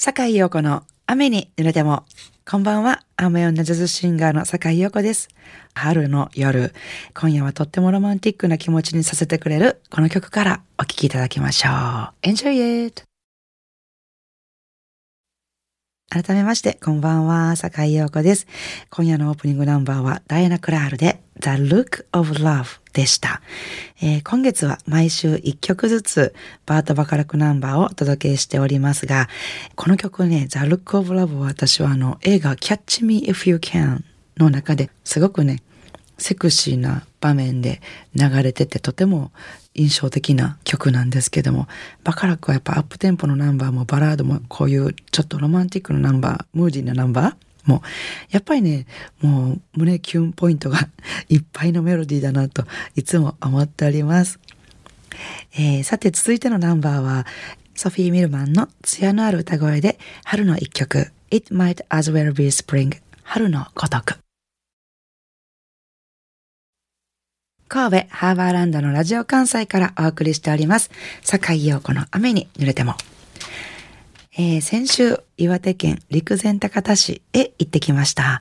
坂井陽子の雨に濡れても。こんばんは、雨女ジャズシンガーの坂井陽子です。春の夜、今夜はとってもロマンティックな気持ちにさせてくれるこの曲からお聴きいただきましょう。Enjoy it! 改めまして、こんばんは、坂井陽子です。今夜のオープニングナンバーは、ダイアナ・クラールで、The Look of Love でした。えー、今月は毎週1曲ずつ、バート・バカラクナンバーをお届けしておりますが、この曲ね、The Look of Love は私はあの、映画 Catch Me If You Can の中ですごくね、セクシーな場面で流れててとても印象的な曲なんですけども、バカラックはやっぱアップテンポのナンバーもバラードもこういうちょっとロマンティックなナンバー、ムーディーなナンバーもやっぱりね、もう胸キュンポイントがいっぱいのメロディーだなといつも思っております。えー、さて続いてのナンバーはソフィー・ミルマンの艶のある歌声で春の一曲 It Might As Well Be Spring 春のごとく。神戸ハーバーランドのラジオ関西からお送りしております。坂井陽子の雨に濡れても。えー、先週、岩手県陸前高田市へ行ってきました。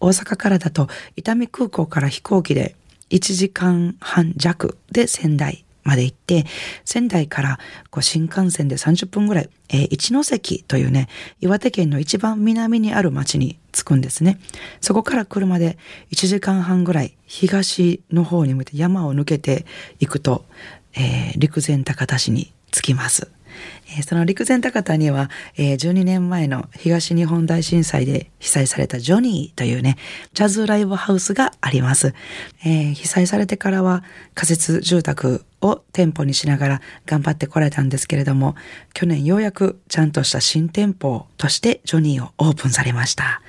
大阪からだと伊丹空港から飛行機で1時間半弱で仙台まで行って、仙台からこう新幹線で30分ぐらい、えー、一関というね、岩手県の一番南にある町に着くんですね。そこから車で1時間半ぐらい東の方に向いて山を抜けていくと、えー、陸前高田市に着きます。えー、その陸前高田には、えー、12年前の東日本大震災で被災されたジョニーというね、ジャズライブハウスがあります。えー、被災されてからは仮設住宅を店舗にしながら頑張ってこられたんですけれども、去年ようやくちゃんとした新店舗としてジョニーをオープンされました。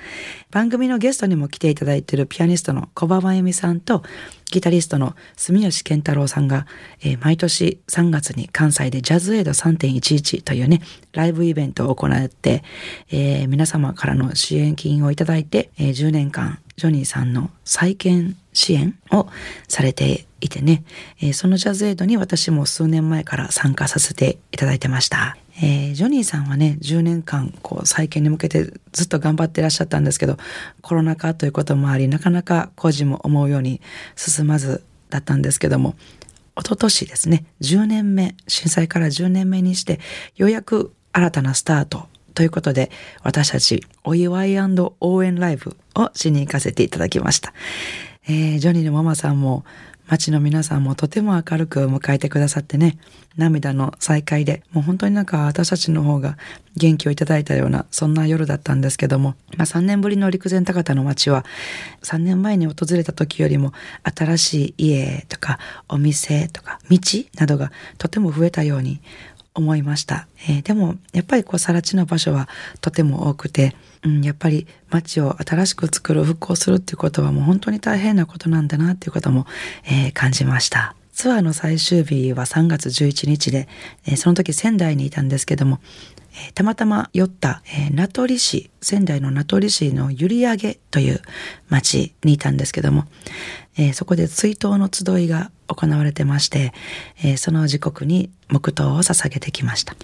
番組のゲストにも来ていただいているピアニストの小場真由美さんとギタリストの住吉健太郎さんが、えー、毎年3月に関西でジャズエイド3.11というね、ライブイベントを行って、えー、皆様からの支援金をいただいて、えー、10年間ジョニーさんの再建支援をされていてね、えー、そのジャズエイドに私も数年前から参加させていただいてました。えー、ジョニーさんはね、10年間、こう、再建に向けてずっと頑張ってらっしゃったんですけど、コロナ禍ということもあり、なかなか工事も思うように進まずだったんですけども、一昨年ですね、10年目、震災から10年目にして、ようやく新たなスタートということで、私たちお祝い応援ライブをしに行かせていただきました。えー、ジョニーのママさんも街の皆さんもとても明るく迎えてくださってね、涙の再会で、もう本当になんか私たちの方が元気をいただいたような、そんな夜だったんですけども、まあ3年ぶりの陸前高田の町は、3年前に訪れた時よりも、新しい家とか、お店とか、道などがとても増えたように思いました。えー、でも、やっぱりこう、更地の場所はとても多くて、うん、やっぱり街を新しく作る、復興するっていうことはもう本当に大変なことなんだなっていうことも、えー、感じました。ツアーの最終日は3月11日で、えー、その時仙台にいたんですけども、えー、たまたま寄った、えー、名取市、仙台の名取市の閖上という町にいたんですけども、えー、そこで追悼の集いが行われてまして、えー、その時刻に黙祷を捧げてきました。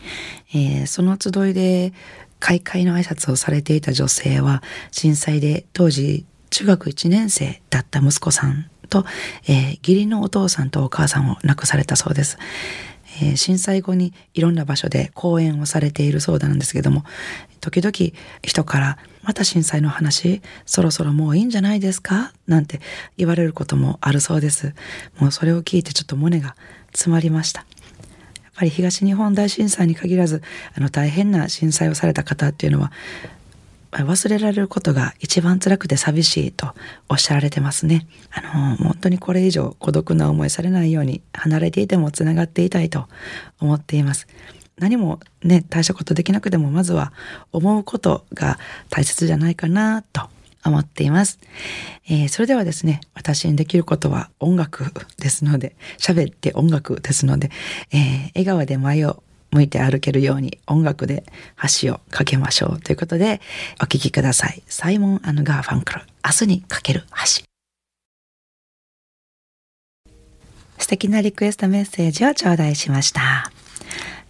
えー、その集いで開会の挨拶をされていた女性は、震災で当時中学1年生だった息子さんと、えー、義理のお父さんとお母さんを亡くされたそうです。えー、震災後にいろんな場所で講演をされているそうなんですけども、時々人からまた震災の話、そろそろもういいんじゃないですか？なんて言われることもあるそうです。もうそれを聞いてちょっと胸が詰まりました。やっぱり東日本大震災に限らずあの大変な震災をされた方っていうのは忘れられることが一番辛くて寂しいとおっしゃられてますね。あの、本当にこれ以上孤独な思いされないように離れていてもつながっていたいと思っています。何もね、大したことできなくてもまずは思うことが大切じゃないかなと思っています。えー、それではですね、私にできることは音楽ですので、喋って音楽ですので、えー、笑顔で前を向いて歩けるように音楽で橋を架けましょうということでお聴きください。サイモンガーファンクル、明日に架ける橋。素敵なリクエストメッセージを頂戴しました。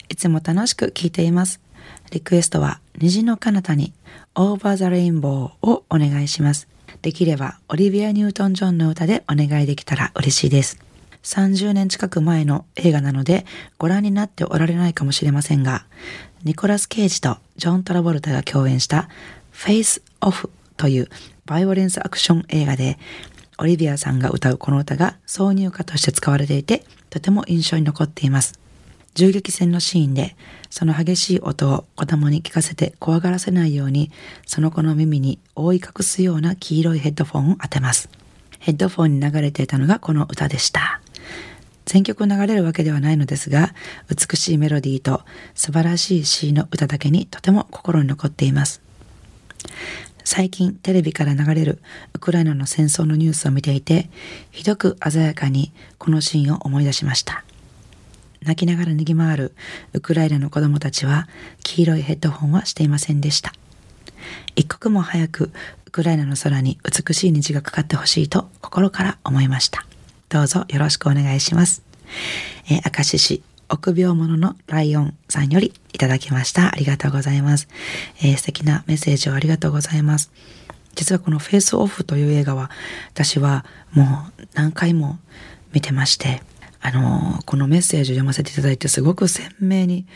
いつも楽しく聴いています。リクエストは虹の彼方に Over the Rainbow をお願いします。できればオリビア・ニュートン・ジョンの歌でお願いできたら嬉しいです。30年近く前の映画なのでご覧になっておられないかもしれませんが、ニコラス・ケイジとジョン・トラボルタが共演したフェイス・オフというバイオレンスアクション映画でオリビアさんが歌うこの歌が挿入歌として使われていてとても印象に残っています。銃撃戦のシーンでその激しい音を子供に聞かせて怖がらせないようにその子の耳に覆い隠すような黄色いヘッドフォンを当てます。ヘッドフォンに流れていたのがこの歌でした。全曲流れるわけではないのですが、美しいメロディーと素晴らしい詩の歌だけにとても心に残っています。最近テレビから流れるウクライナの戦争のニュースを見ていて、ひどく鮮やかにこのシーンを思い出しました。泣きながら逃げ回るウクライナの子供たちは黄色いヘッドホンはしていませんでした。一刻も早くウクライナの空に美しい虹がかかってほしいと心から思いました。どうぞよろしくお願いします。えー、明石市臆病者のライオンさんよりいただきました。ありがとうございます。えー、素敵なメッセージをありがとうございます。実はこのフェイスオフという映画は私はもう何回も見てまして、あのー、このメッセージを読ませていただいてすごく鮮明に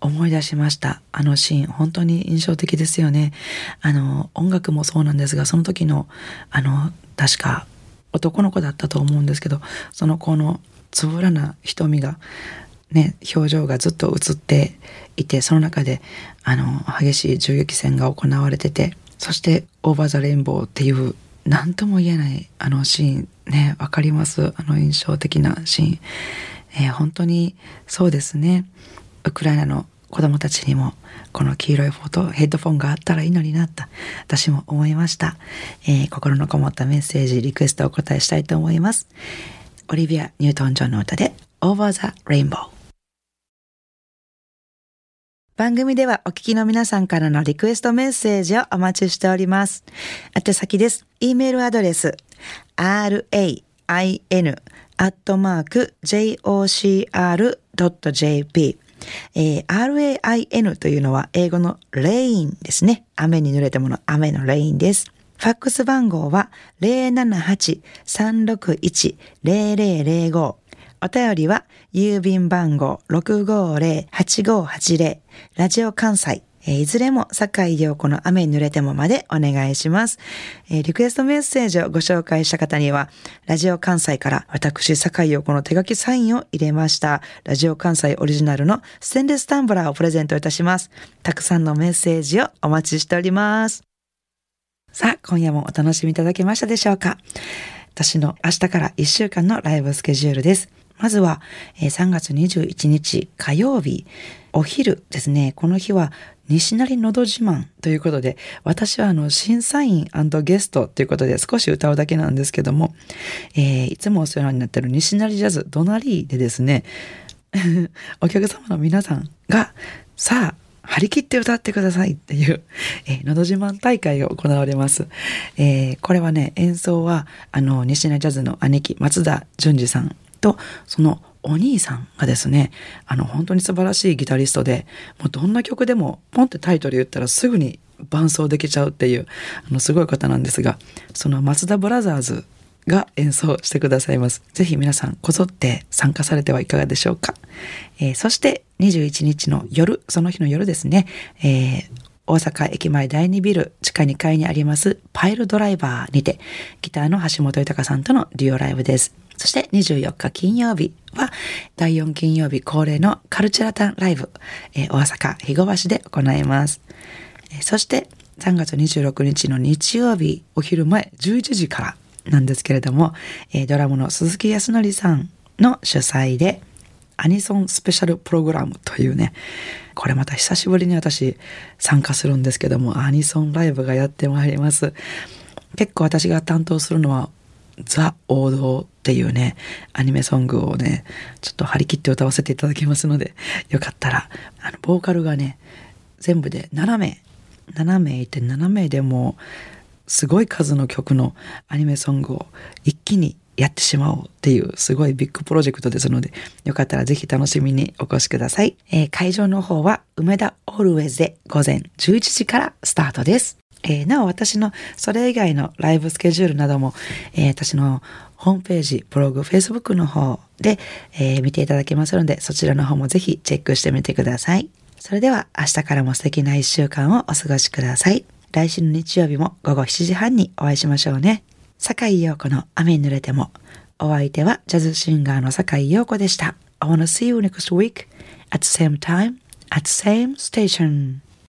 思い出しました。あのシーン、本当に印象的ですよね。あの、音楽もそうなんですが、その時の、あの、確か男の子だったと思うんですけどその子のつぶらな瞳がね表情がずっと映っていてその中であの激しい銃撃戦が行われててそして「オーバー・ザ・レインボー」っていう何とも言えないあのシーンね分かります？あの印象的なシーン、えー、本当にそうですね。ウクライナの子供たちにもこの黄色いフォトヘッドフォンがあったらいいのになった。私も思いました。えー、心のこもったメッセージ、リクエストをお答えしたいと思います。オリビア・ニュートン・ジョンの歌で Over the Rainbow。番組ではお聞きの皆さんからのリクエストメッセージをお待ちしております。宛先です。e メールアドレス rain アットマーク jocr.jp えー、RAIN というのは英語のレインですね。雨に濡れたもの、雨のレインです。ファックス番号は078-361-0005。お便りは郵便番号650-8580ラジオ関西えいずれも坂井陽子の雨に濡れてもまでお願いします。えリクエストメッセージをご紹介した方には、ラジオ関西から私坂井陽子の手書きサインを入れました。ラジオ関西オリジナルのステンレスタンブラーをプレゼントいたします。たくさんのメッセージをお待ちしております。さあ、今夜もお楽しみいただけましたでしょうか？私の明日から1週間のライブスケジュールです。まずは、3月21日火曜日、お昼ですね。この日は西成のど自慢ということで、私はあの審査員ゲストということで少し歌うだけなんですけども、えー、いつもお世話になってる西成ジャズドナリーでですね、お客様の皆さんが、さあ、張り切って歌ってくださいっていう、えー、のど自慢大会が行われます。えー、これはね、演奏は、あの、西成ジャズの兄貴、松田淳二さんと、そのお兄さんがですね、あの、本当に素晴らしいギタリストで、もうどんな曲でも、ポンってタイトル言ったらすぐに伴奏できちゃうっていう、あの、すごい方なんですが、その松田ブラザーズが演奏してくださいます。ぜひ皆さんこぞって参加されてはいかがでしょうか。えー、そして21日の夜、その日の夜ですね、えー、大阪駅前第2ビル地下2階にありますパイルドライバーにてギターの橋本豊さんとのデュオライブです。そして24日金曜日は第4金曜日恒例のカルチャータンライブ、えー、大阪肥後橋で行います。えー、そして3月26日の日曜日お昼前11時からなんですけれども、えー、ドラムの鈴木康則さんの主催でアニソンスペシャルプログラムというね、これまた久しぶりに私参加するんですけども、アニソンライブがやってまいります。結構私が担当するのはザ王道っていうね、アニメソングをね、ちょっと張り切って歌わせていただきますので、よかったら、あの、ボーカルがね、全部で7名、7名いて7名でもすごい数の曲のアニメソングを一気にやってしまおうっていうすごいビッグプロジェクトですので、よかったらぜひ楽しみにお越しください。えー、会場の方は梅田オールウェイズで午前11時からスタートです。えー、なお私のそれ以外のライブスケジュールなども、えー、私のホームページ、ブログ、Facebook の方で、え、見ていただけますので、そちらの方もぜひチェックしてみてください。それでは明日からも素敵な一週間をお過ごしください。来週の日曜日も午後7時半にお会いしましょうね。坂井陽子の雨に濡れても。お相手はジャズシンガーの坂井陽子でした。I wanna see you next week at the same time at the same station.